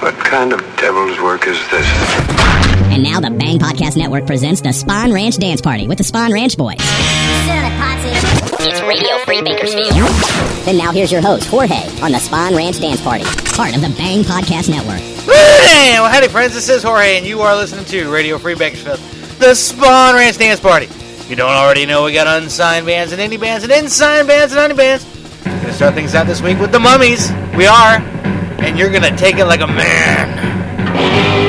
What kind of devil's work is this? And now the Bang Podcast Network presents the Spawn Ranch Dance Party with the Spawn Ranch Boys. It's Radio Free Bakersfield. And now here's your host, Jorge, on the Spawn Ranch Dance Party, part of the Bang Podcast Network. Hey, well, howdy, friends. This is Jorge, and you are listening to Radio Free Bakersfield, the Spawn Ranch Dance Party. If you don't already know, we got unsigned bands and indie bands and unsigned bands and indie bands. We're gonna start things out this week with the Mummies. We are, and you're gonna take it like a man.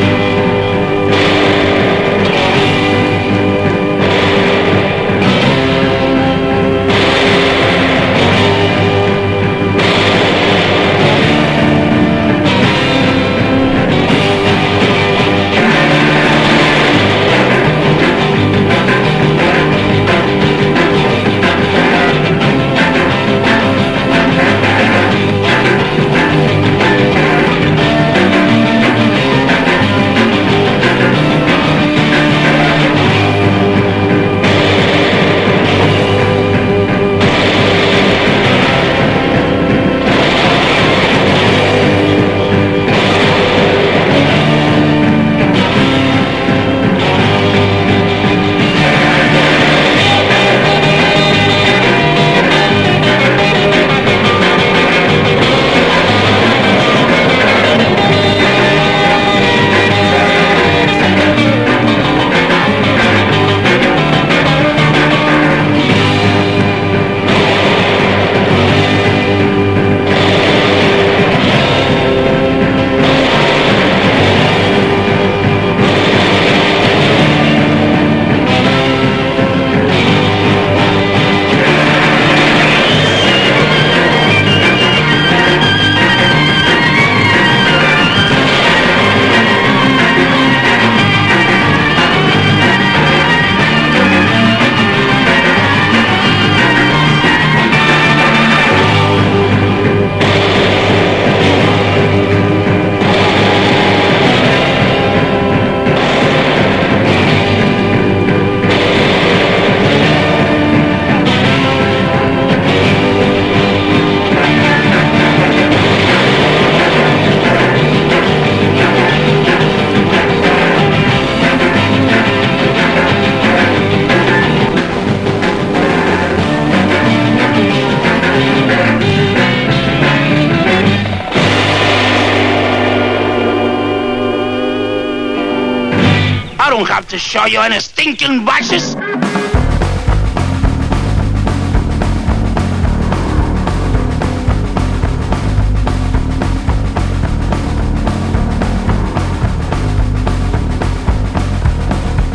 I to show you any stinking watches.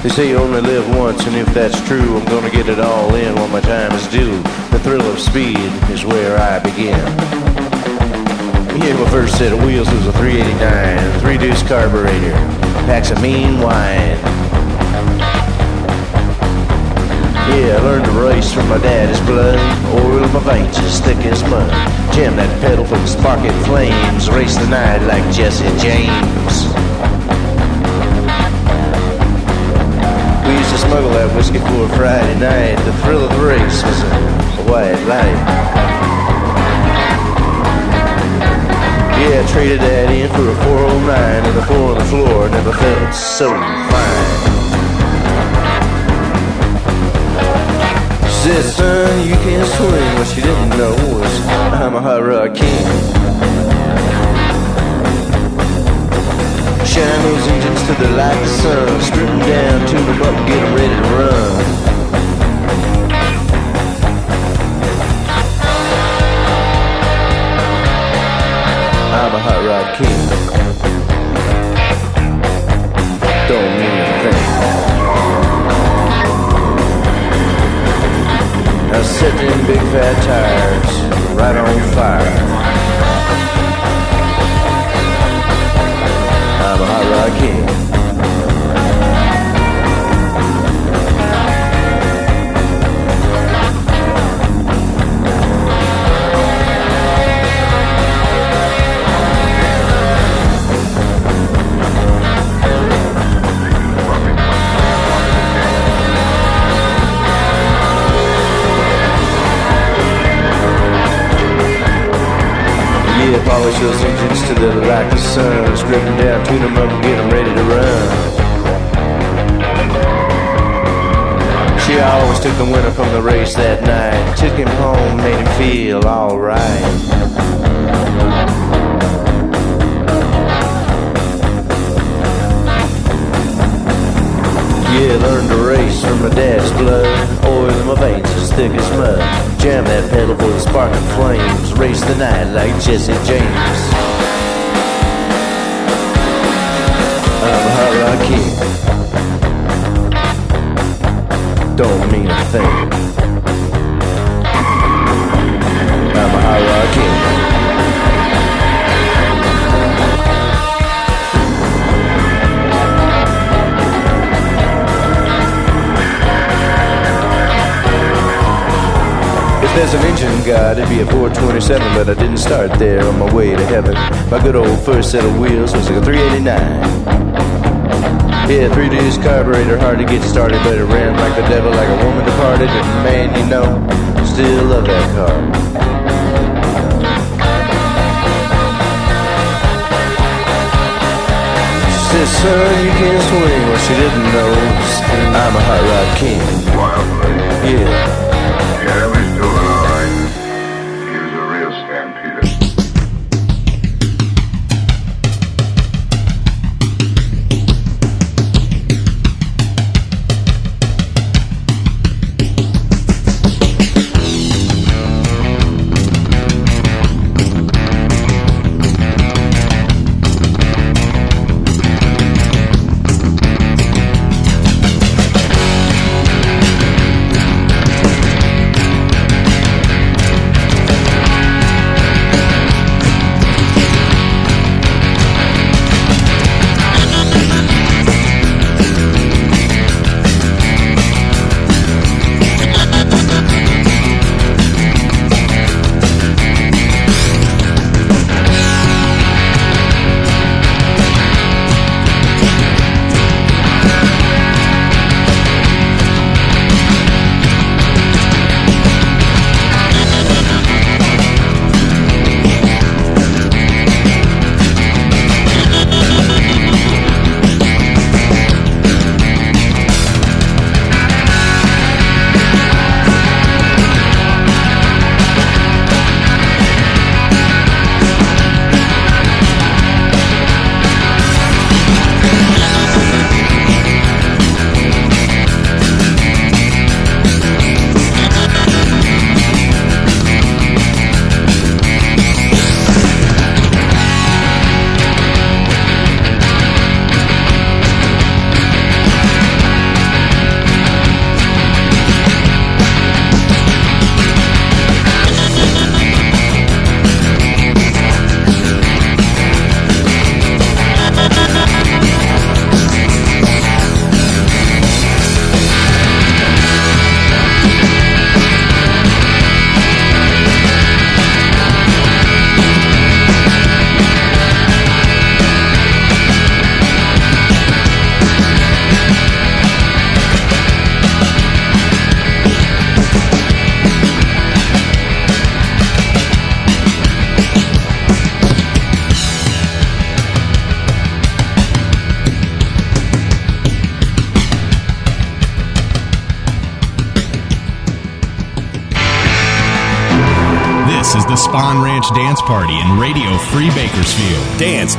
They say you only live once, and if that's true, I'm gonna get it all in while my time is due. The thrill of speed is where I begin. Yeah, my first set of wheels was a 389, three deuce carburetor, packs of mean wine. Yeah, I learned to race from my daddy's blood. Oil in my veins as thick as mud. Jam that pedal for the sparking flames. Race the night like Jesse James. We used to smuggle that whiskey for a Friday night. The thrill of the race was a, a white light. Yeah, I traded that in for a 409 and the four on the floor never felt so fine. Said, son, you can't swing. What she didn't know was I'm a king. Shine those engines to the light of the sun. Strip them down, tune them up, get them ready to run. I'm a hot rod king. Don't I set them big fat tires right on fire. I'm a hot rod king. Polish those engines to the they're like the sun. Them down, tune them up, and get them ready to run. She always took the winner from the race that night. Took him home, made him feel alright. Yeah, learned to race from my dad's blood. Oil in my veins as thick as mud. Jam that pedal for the sparking flames. Race the night like Jesse James. I'm a hot king. Don't mean a thing. I'm a hot there's an engine god, it'd be a 427, but I didn't start there on my way to heaven. My good old first set of wheels was like a 389. Yeah, three days carburetor, hard to get started, but it ran like the devil, like a woman departed. And man, you know, still love that car. Said, son, you can't swing. Well, she didn't know. I'm a hot rod king. Yeah,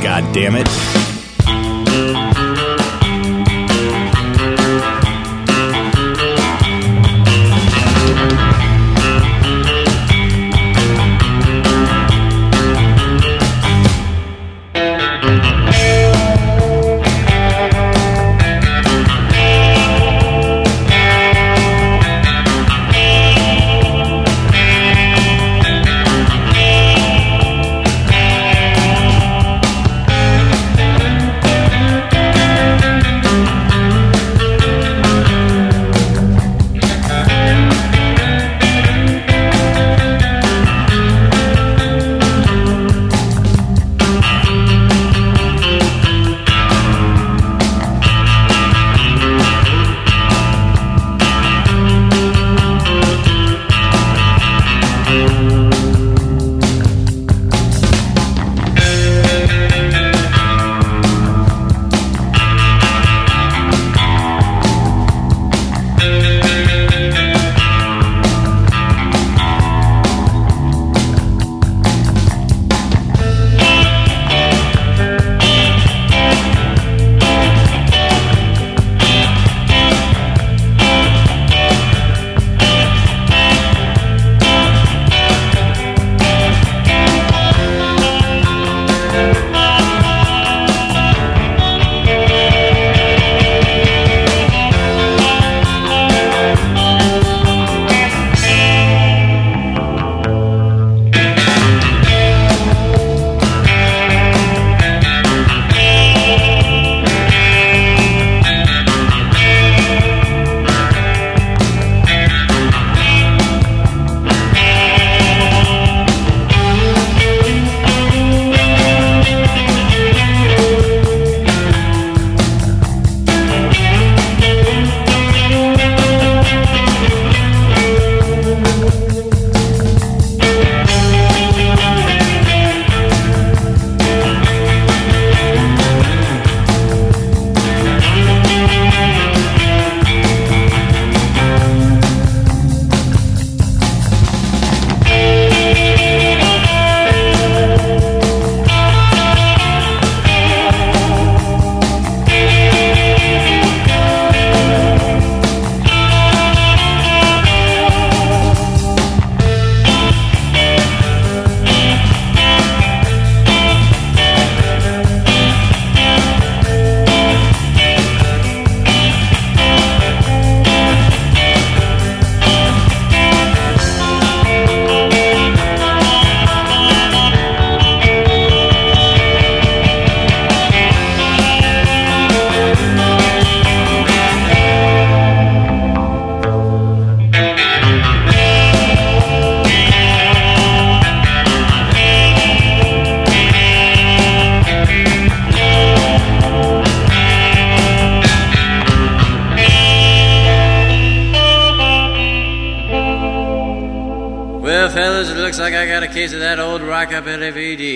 God damn it. days of that old rockabilly VD.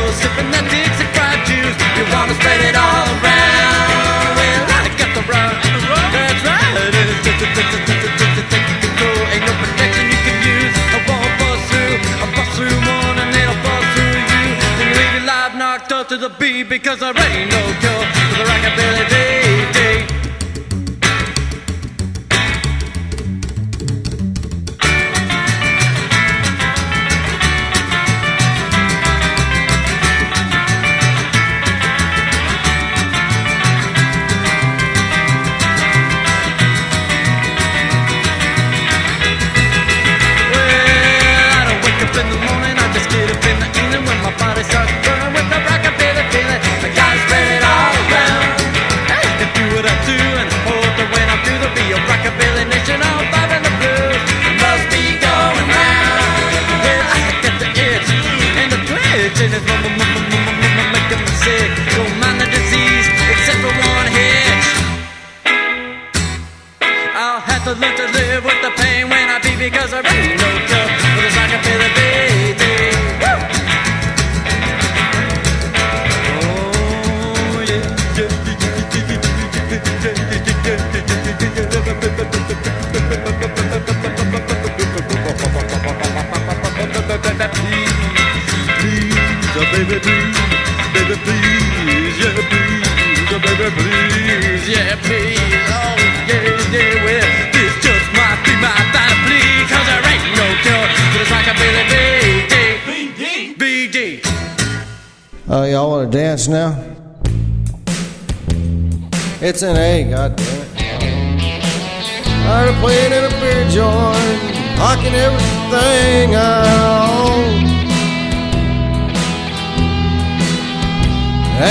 everything I own.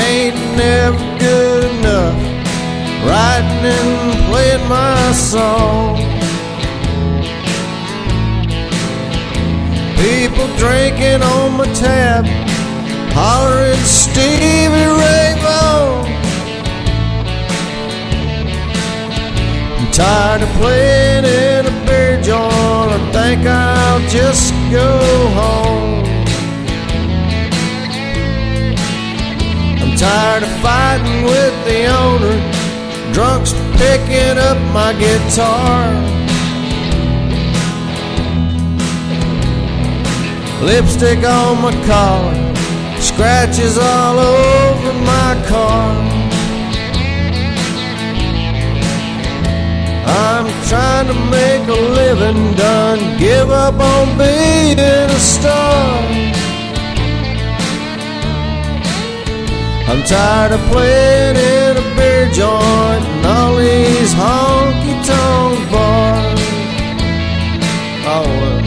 Ain't never good enough writing and playing my song. People drinking on my tab, hollering Stevie Ray Vaughan. I'm tired of playing it John, I think I'll just go home. I'm tired of fighting with the owner, drunks picking up my guitar. Lipstick on my collar, scratches all over my car. I'm trying to make a living done. Give up on being a star. I'm tired of playing in a beer joint and all these honky tonk bars. Oh, well.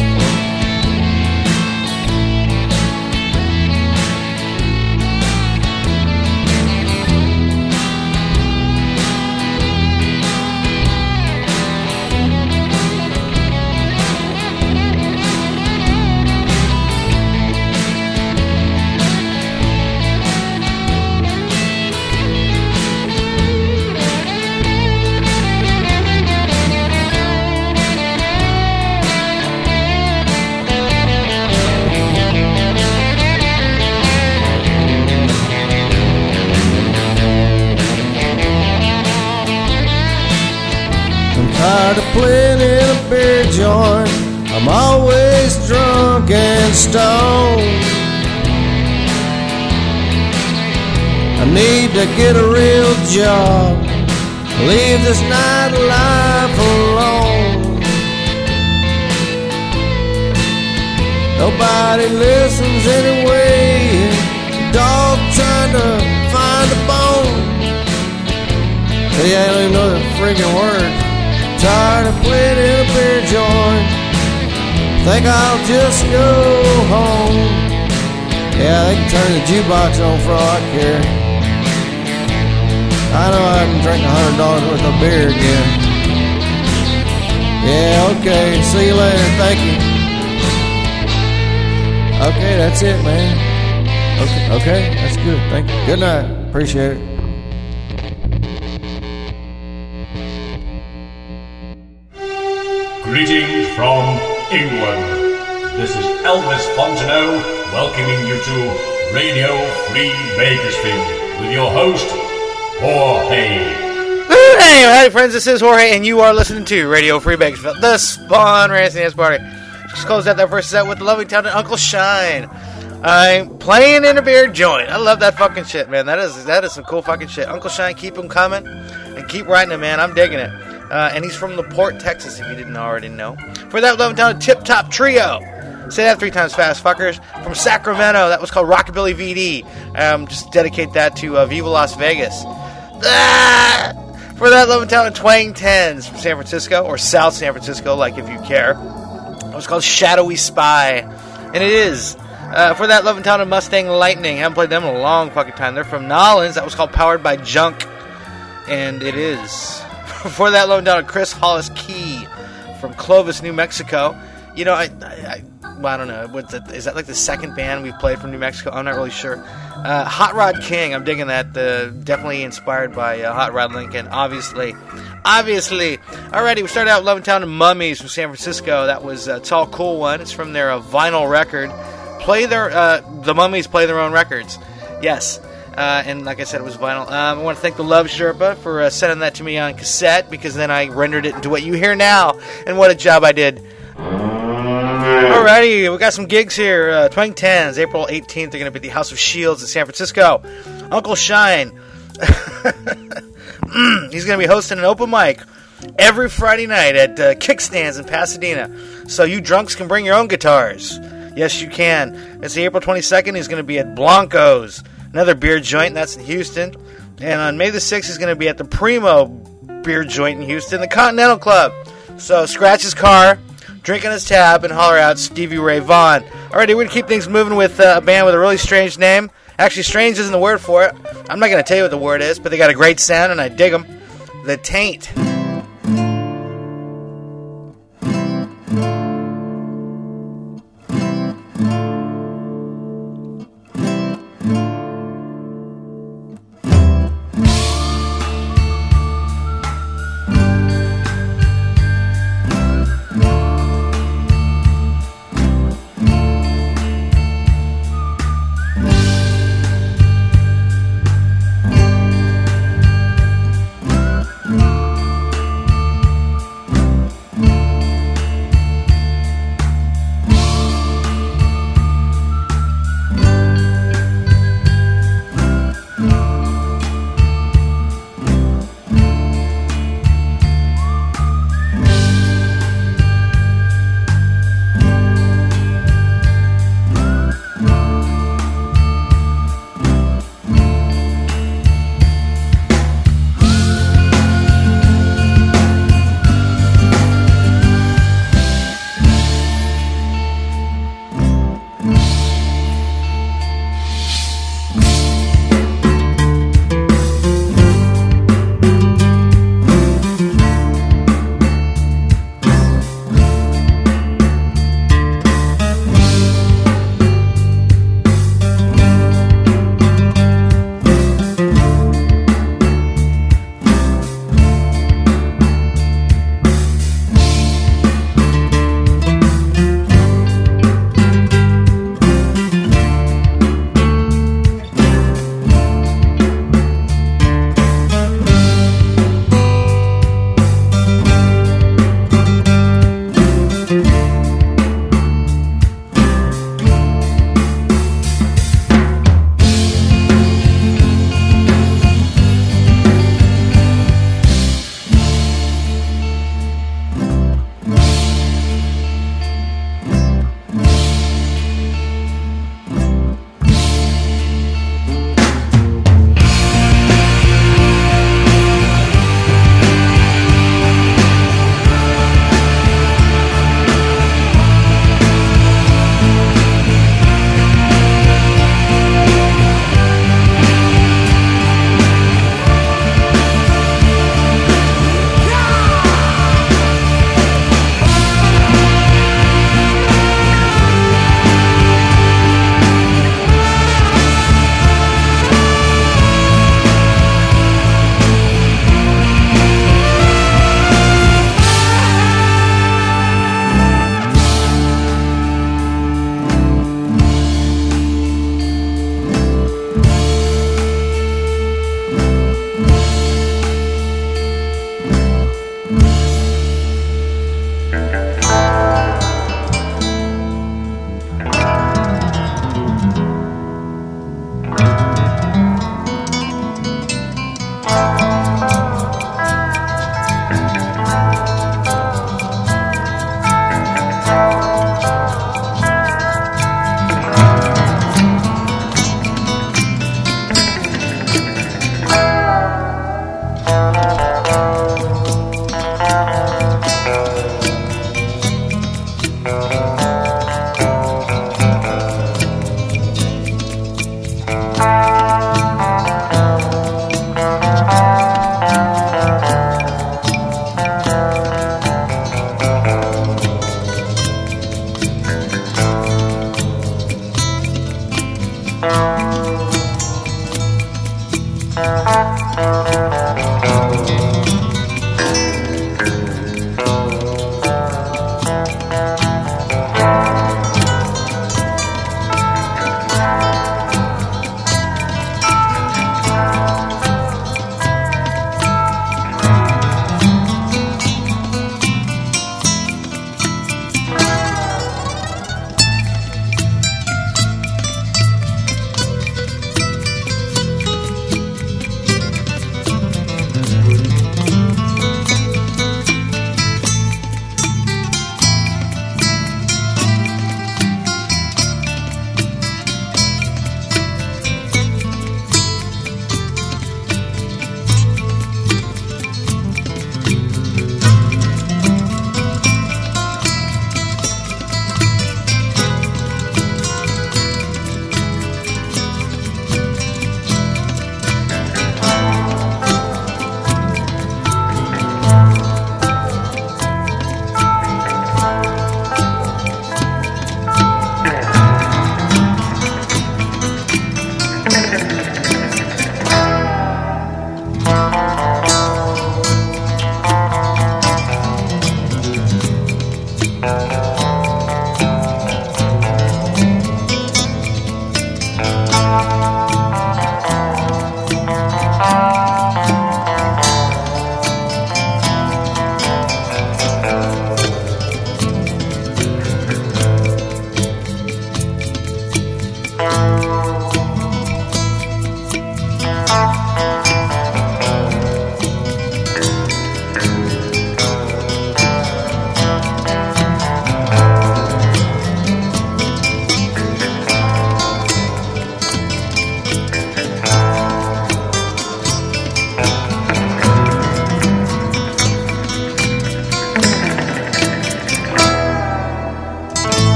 hard to play in a beer joint. I'm always drunk and stoned. I need to get a real job. Leave this nightlife alone. Nobody listens anyway. Dog trying to find a bone. Hey, I don't even know the freaking words. Tired of playing in a beer joint. Think I'll just go home. Yeah, they can turn the jukebox on for all I care. I know I can drink a hundred dollars worth of beer again. Yeah, okay. See you later. Thank you. Okay, that's it, man. Okay, okay, that's good. Thank you. Good night. Appreciate it. Greetings from England. This is Elvis Fontenot welcoming you to Radio Free Bakersfield with your host, Jorge. Hey, hi friends, this is Jorge, and you are listening to Radio Free Bakersfield, the Spawn Ranch Dance Party. Just closed out that first set with the lovely town of Uncle Shine. I'm playing in a beer joint. I love that fucking shit, man. That is that is some cool fucking shit. Uncle Shine, keep them coming and keep writing it, man. I'm digging it. Uh, and he's from LaPorte, Texas, if you didn't already know. For that lovely town of Tip Top Trio. Say that three times fast, fuckers. From Sacramento, that was called Rockabilly VD. Um, just dedicate that to uh, Viva Las Vegas. Ah! For that lovely town of Twang Tens from San Francisco, or South San Francisco, like if you care. It was called Shadowy Spy. And it is. Uh, for that loving town of Mustang Lightning. haven't played them in a long fucking time. They're from Nolens. That was called Powered by Junk. And it is. for that loving town of Chris Hollis Key from Clovis, New Mexico. You know, I, I, I well, I don't know. That, is that like the second band we've played from New Mexico? I'm not really sure. Uh, Hot Rod King, I'm digging that. Uh, definitely inspired by uh, Hot Rod Lincoln, obviously. Obviously. Alrighty, we started out Loving Town and Mummies from San Francisco. That was a tall, cool one. It's from their uh, vinyl record. Play their, uh, the Mummies play their own records. Yes. Uh, and like I said, it was vinyl. Um, I want to thank the Love Sherpa for uh, sending that to me on cassette because then I rendered it into what you hear now. And what a job I did. Alrighty, we got some gigs here. Uh, Twang Tens, April 18th, they're going to be at the House of Shields in San Francisco. Uncle Shine, he's going to be hosting an open mic every Friday night at uh, Kickstands in Pasadena. So you drunks can bring your own guitars. Yes, you can. It's the April 22nd. He's going to be at Blanco's, another beer joint, that's in Houston. And on May the 6th, he's going to be at the Primo beer joint in Houston, the Continental Club. So scratch his car, drink on his tab, and holler out Stevie Ray Vaughan. Alrighty, we're going to keep things moving with uh, a band with a really strange name. Actually, strange isn't the word for it. I'm not going to tell you what the word is, but they got a great sound, and I dig them. The Taint.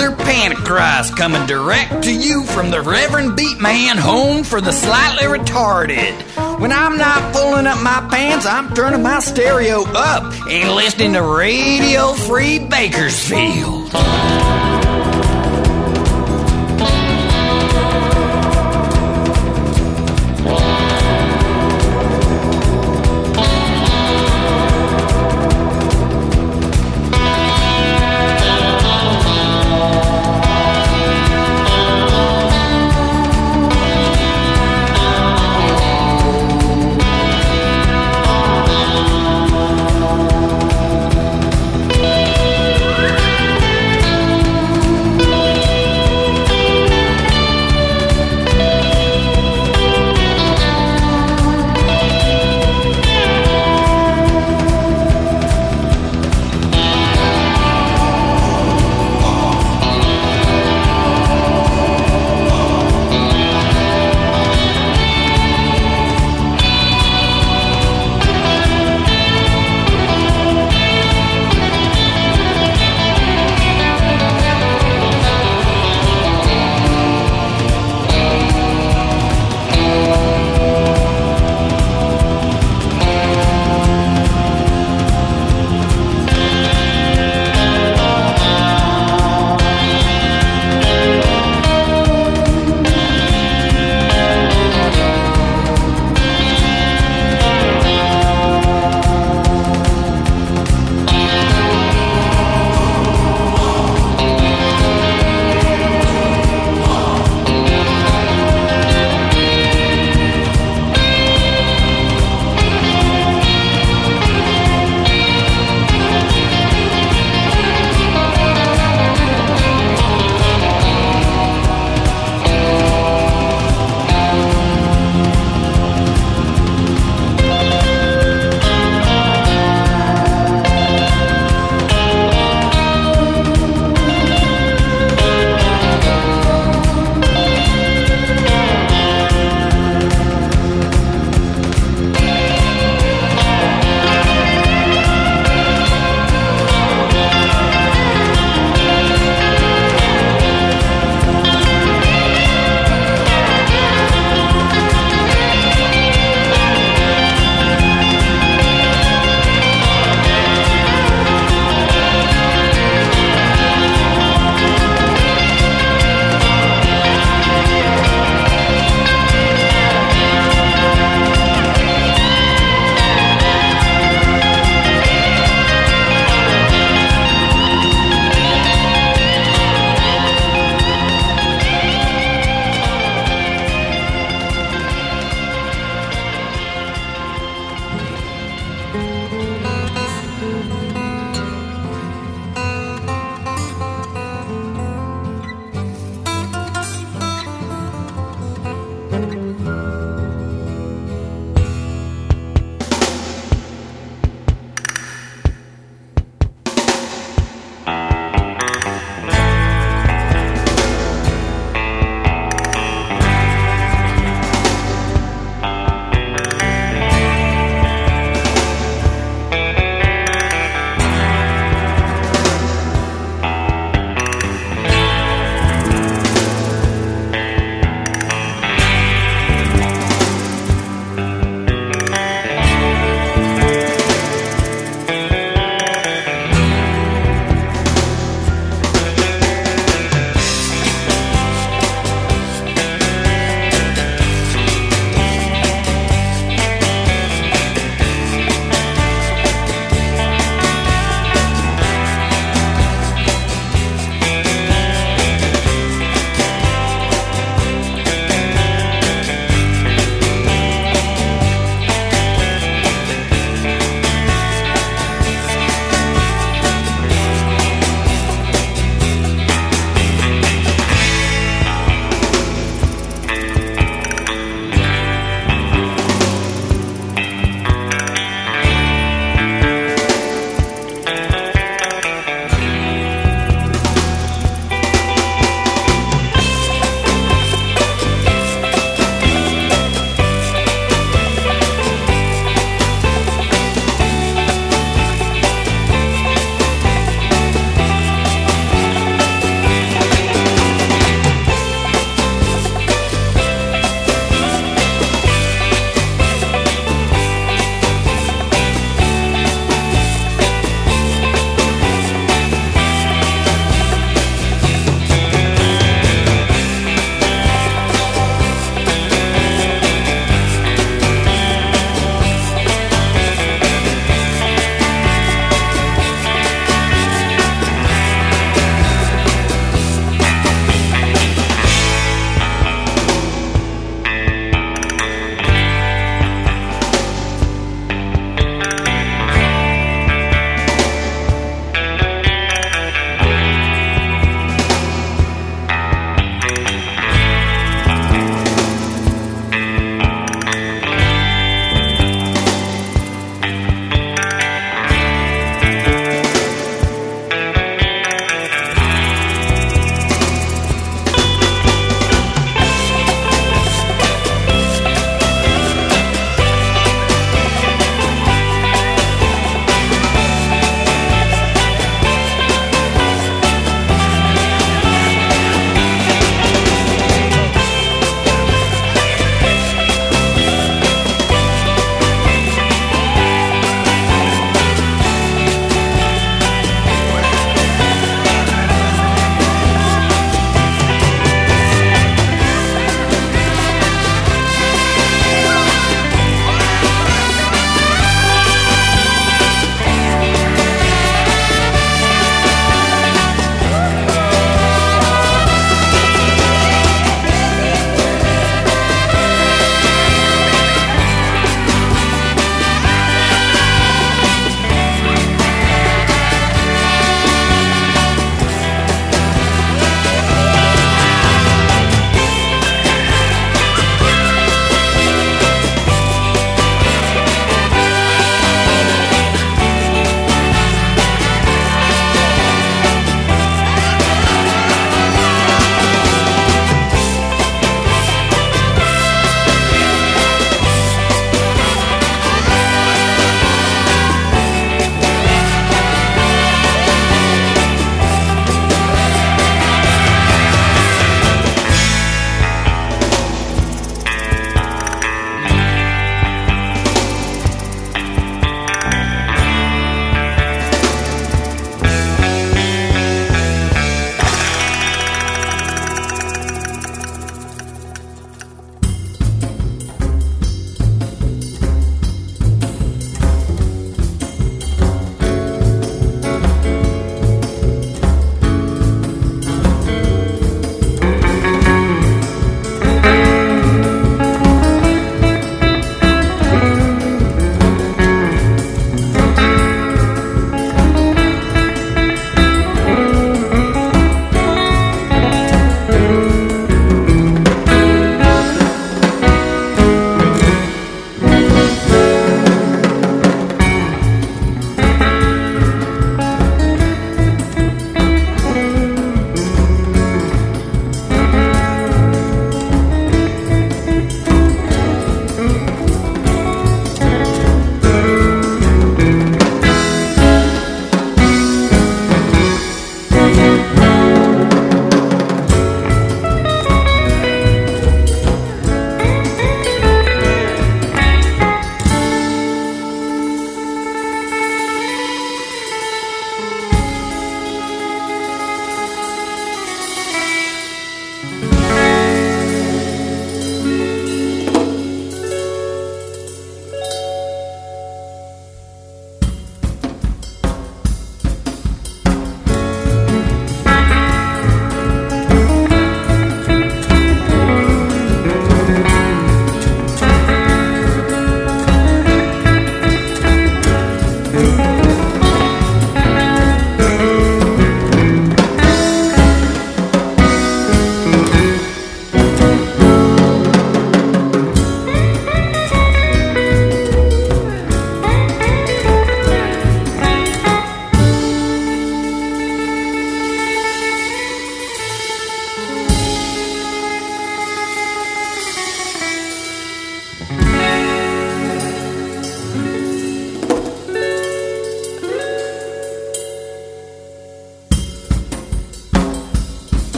Is Brother coming direct to you from the Reverend Beatman Home for the Slightly Retarded. When I'm not pulling up my pants, I'm turning my stereo up and listening to Radio Free Bakersfield.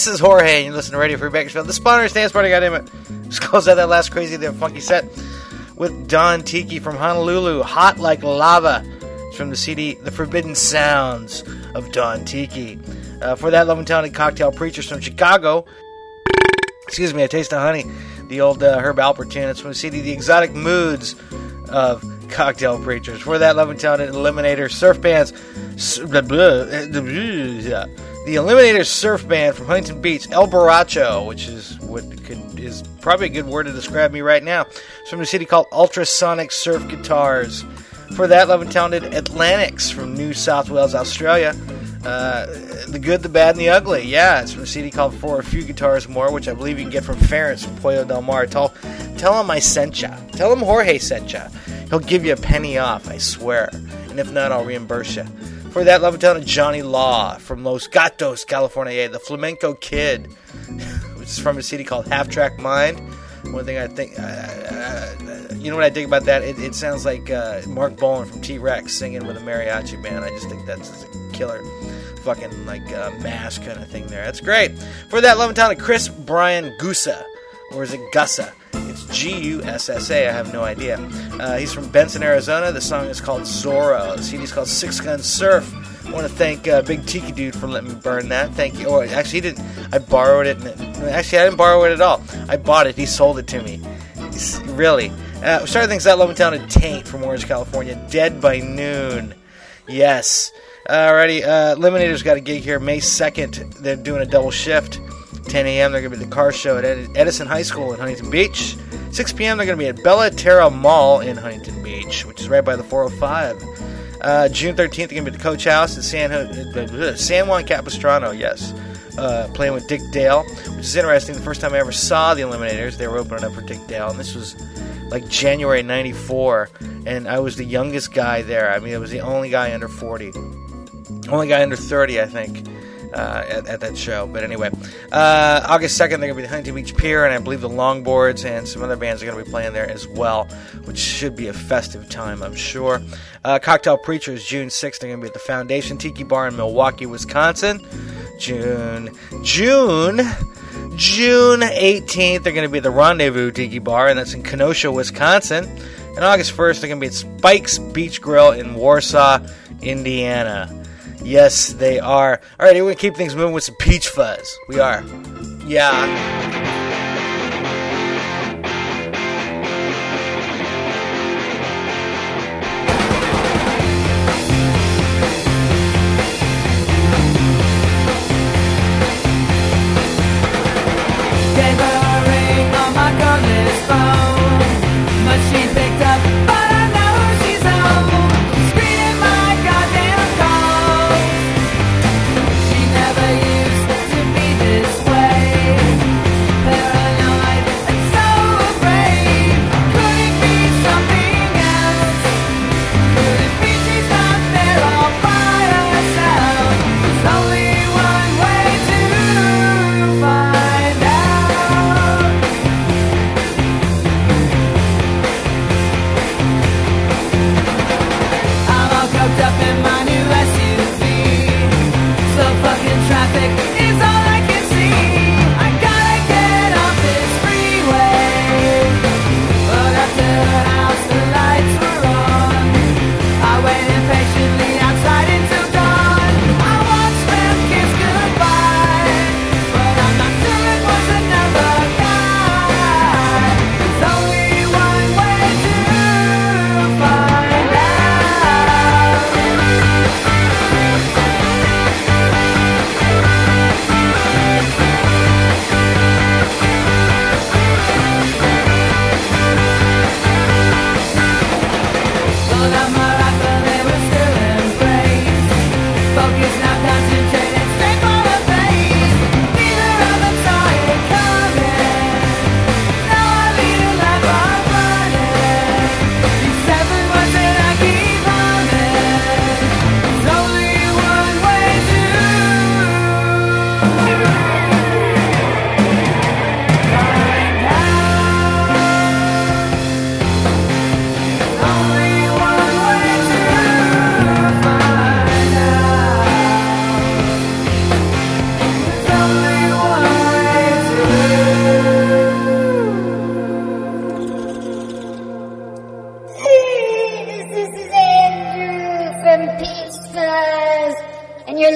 This is Jorge, and you listen to Radio Free Bakersfield. The Spawners Dance Party, goddammit. Just close out that last crazy, damn funky set with Don Tiki from Honolulu, Hot Like Lava. It's from the CD The Forbidden Sounds of Don Tiki. Uh, for that, Love and Talented Cocktail Preachers from Chicago. Excuse me, A Taste of Honey, the old uh, Herb Alpert tune. It's from the CD The Exotic Moods of Cocktail Preachers. For that, Love and Talented Eliminator Surf Bands. s- blah, blah, blah. The Eliminator Surf Band from Huntington Beach, El Borracho, which is what could, is probably a good word to describe me right now. It's from a city called Ultrasonic Surf Guitars. For that, Love and Talented Atlantics from New South Wales, Australia. Uh, the Good, the Bad, and the Ugly. Yeah, it's from a CD called For a Few Guitars More, which I believe you can get from Ferris from Pollo Del Mar. Tell, tell him I sent ya. Tell him Jorge sent ya. He'll give you a penny off, I swear. And if not, I'll reimburse you. For that, Love and Talented Johnny Law from Los Gatos, California. The Flamenco Kid, which is from a CD called Half Track Mind. One thing I think, uh, uh, you know what I think about that? It, it sounds like uh, Marc Bolan from T Rex singing with a mariachi band. I just think that's a killer fucking like uh, mass kind of thing there. That's great. For that, Love and Talented Chris Brian Gussa, or is it Gussa? It's G U S S A. I have no idea. Uh, he's from Benson, Arizona. The song is called Zorro. The CD is called Six Gun Surf. I want to thank uh, Big Tiki Dude for letting me burn that. Thank you. Oh, actually, he didn't. I borrowed it. And actually, I didn't borrow it at all. I bought it. He sold it to me. Really. Uh, starting things out, Love and Talented Taint from Orange, California. Dead by Noon. Yes. Alrighty. Uh, Eliminator's got a gig here May 2nd. They're doing a double shift. 10 a.m. They're going to be at the car show at Edison High School in Huntington Beach. 6 p.m. They're going to be at Bella Terra Mall in Huntington Beach, which is right by the 405. Uh, June 13th, they're going to be at the Coach House in San, uh, San Juan Capistrano, yes. Uh, playing with Dick Dale, which is interesting. The first time I ever saw the Eliminators, they were opening up for Dick Dale, and this was like January 94, and I was the youngest guy there. I mean, I was the only guy under 40. Only guy under 30, I think, uh, at, at that show. But anyway, uh, August 2nd, they're going to be at Huntington Beach Pier, and I believe the Longboards and some other bands are going to be playing there as well, which should be a festive time, I'm sure. Uh, Cocktail Preachers, June 6th, they're going to be at the Foundation Tiki Bar in Milwaukee, Wisconsin. June, June, June 18th, they're going to be at the Rendezvous Tiki Bar, and that's in Kenosha, Wisconsin. And August 1st, they're going to be at Spike's Beach Grill in Warsaw, Indiana. Yes, they are. All right, we're to keep things moving with some peach fuzz. We are. Yeah.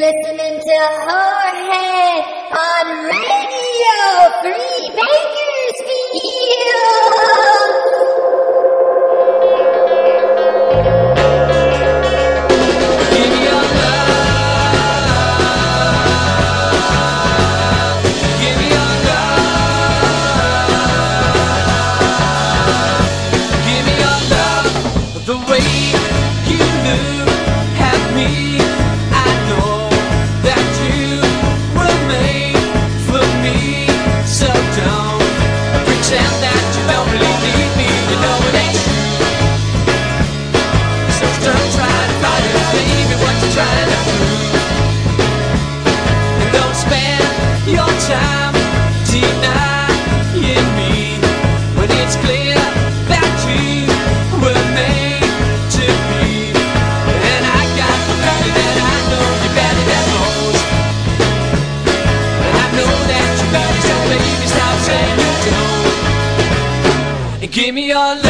Listening to Jorge on Radio Free Bakersfield. Your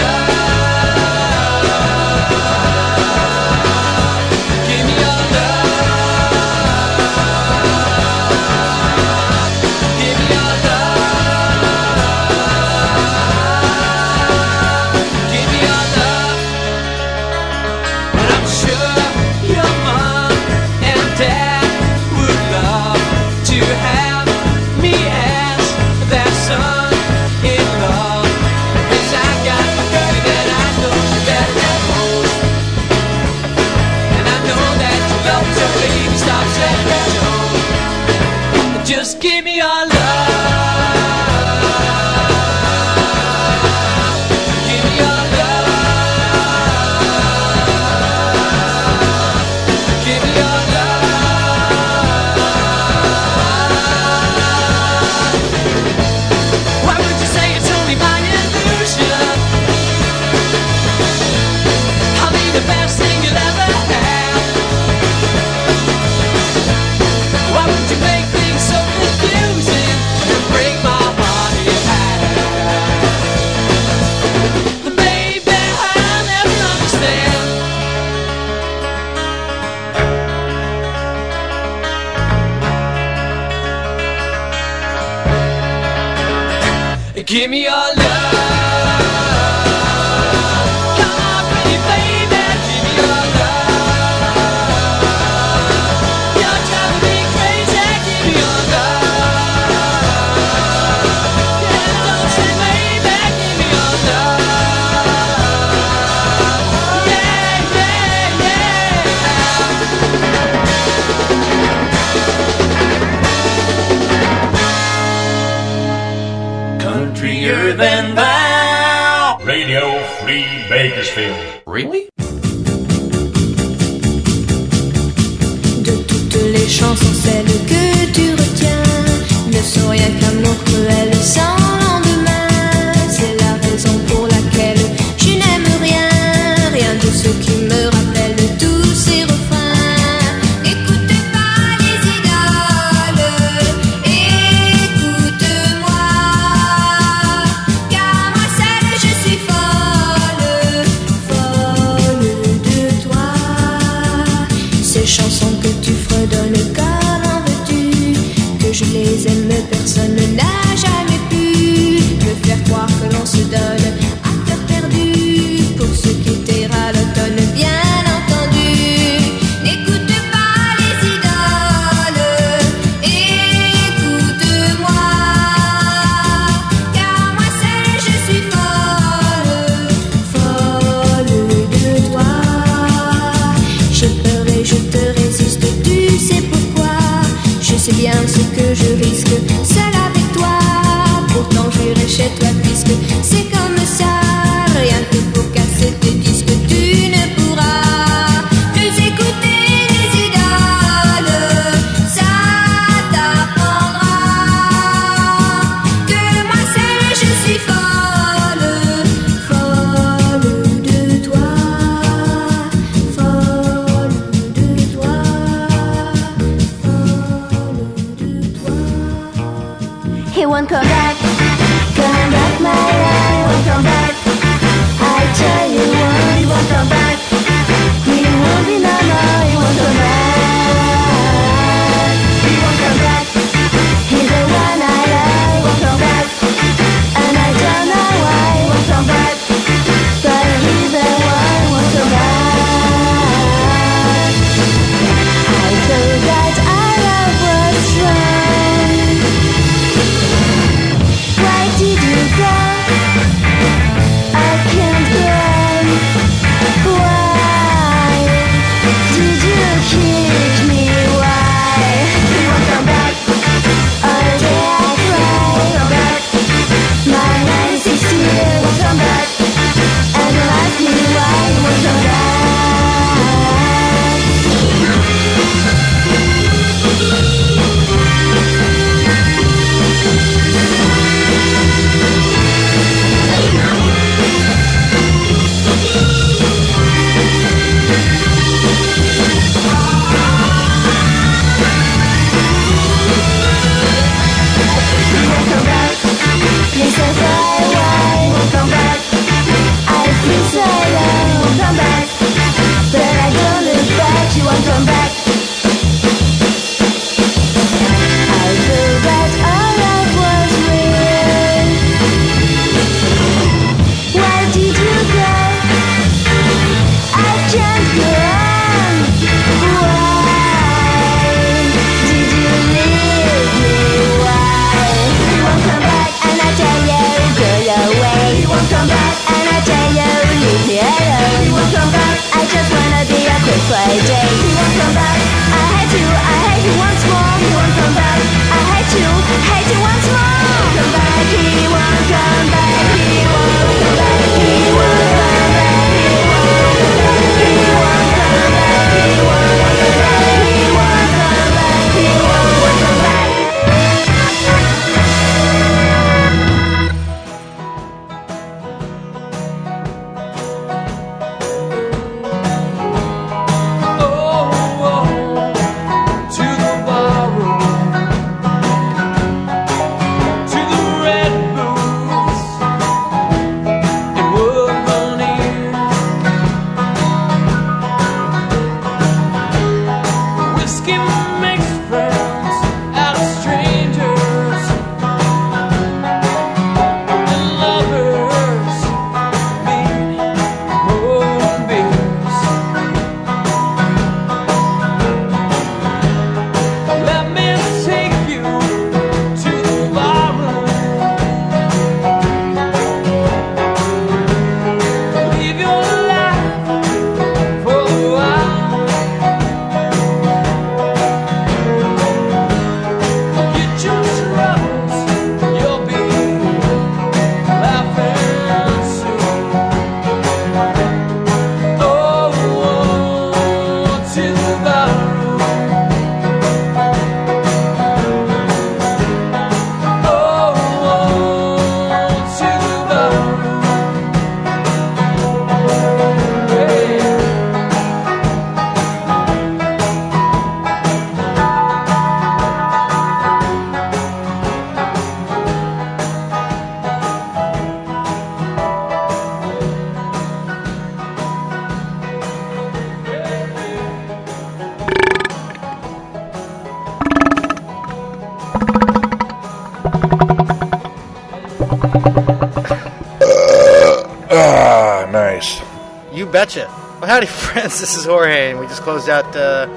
Well, howdy, friends. This is Jorge, and we just closed out uh,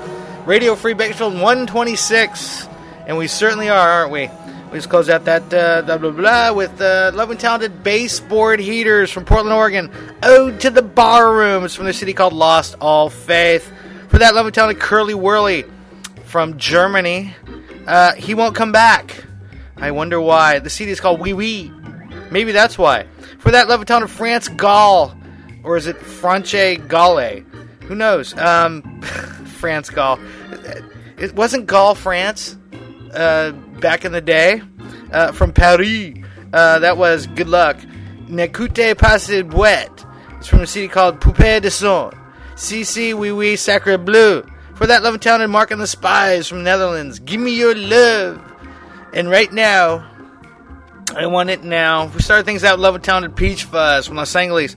Radio Free Bakersfield 126, and we certainly are, aren't we? We just closed out that uh, blah blah blah with uh, love and talented baseboard heaters from Portland, Oregon. Ode to the Barroom. It's from the city called Lost All Faith. For that, love and talented Curly Whirly from Germany. Uh, he won't come back. I wonder why. The CD is called Wee Wee. Maybe that's why. For that, love and talented France Gall or is it Franche Galle? Who knows? Um, France Gall. It wasn't Gaul, France, uh, back in the day. Uh, from Paris. Uh, that was good luck. N'écoutez pas cette boîte. It's from a city called Poupée de Son. CC Oui Oui Sacre Bleu. For that love and Mark and the Spies from the Netherlands. Give me your love. And right now, I want it now. We started things out. Love and talented Peach Fuzz from Los Angeles.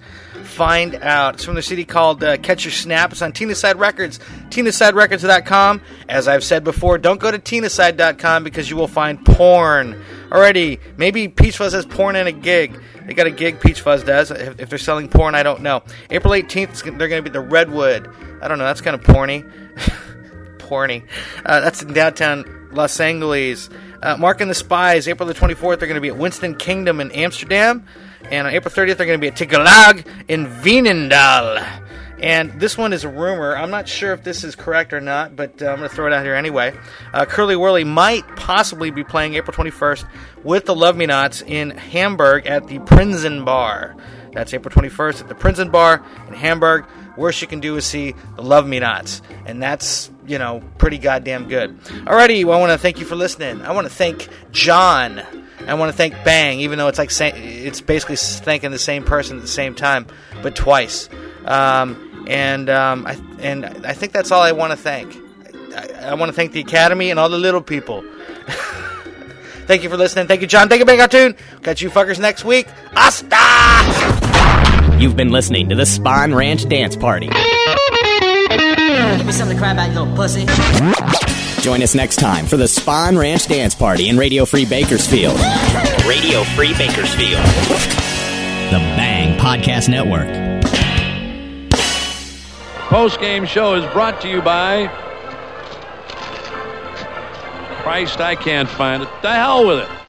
Find out. It's from the city called uh, Catch Your Snap. It's on Tinaside Records. TinasideRecords.com. As I've said before, don't go to Tinaside.com because you will find porn. Already, maybe Peach Fuzz has porn in a gig. They got a gig Peach Fuzz does. If, if they're selling porn, I don't know. April 18th, they're going to be the Redwood. I don't know. That's kind of porny. porny. Uh, that's in downtown Los Angeles. Uh, Mark and the Spies, April the 24th, they're going to be at Winston Kingdom in Amsterdam. And on April 30th, they're going to be at Tigalag in Veenendaal. And this one is a rumor. I'm not sure if this is correct or not, but uh, I'm going to throw it out here anyway. Uh, Curly Whirly might possibly be playing April 21st with the Love Me Nots in Hamburg at the Prinzen Bar. That's April 21st at the Prinzen Bar in Hamburg. Worst you can do is see the Love Me Nots. And that's, you know, pretty goddamn good. Alrighty, well, I want to thank you for listening. I want to thank John. I want to thank Bang, even though it's like say, it's basically thanking the same person at the same time, but twice. Um, and um, I and I think that's all I want to thank. I, I want to thank the Academy and all the little people. thank you for listening. Thank you, John. Thank you, Bang Cartoon. Catch you fuckers next week. Hasta! You've been listening to the Spawn Ranch Dance Party. Give me something to cry about, you little pussy. Join us next time for the Spawn Ranch Dance Party in Radio Free Bakersfield. Radio Free Bakersfield. The Bang Podcast Network. Post game show is brought to you by. Christ, I can't find it. The hell with it.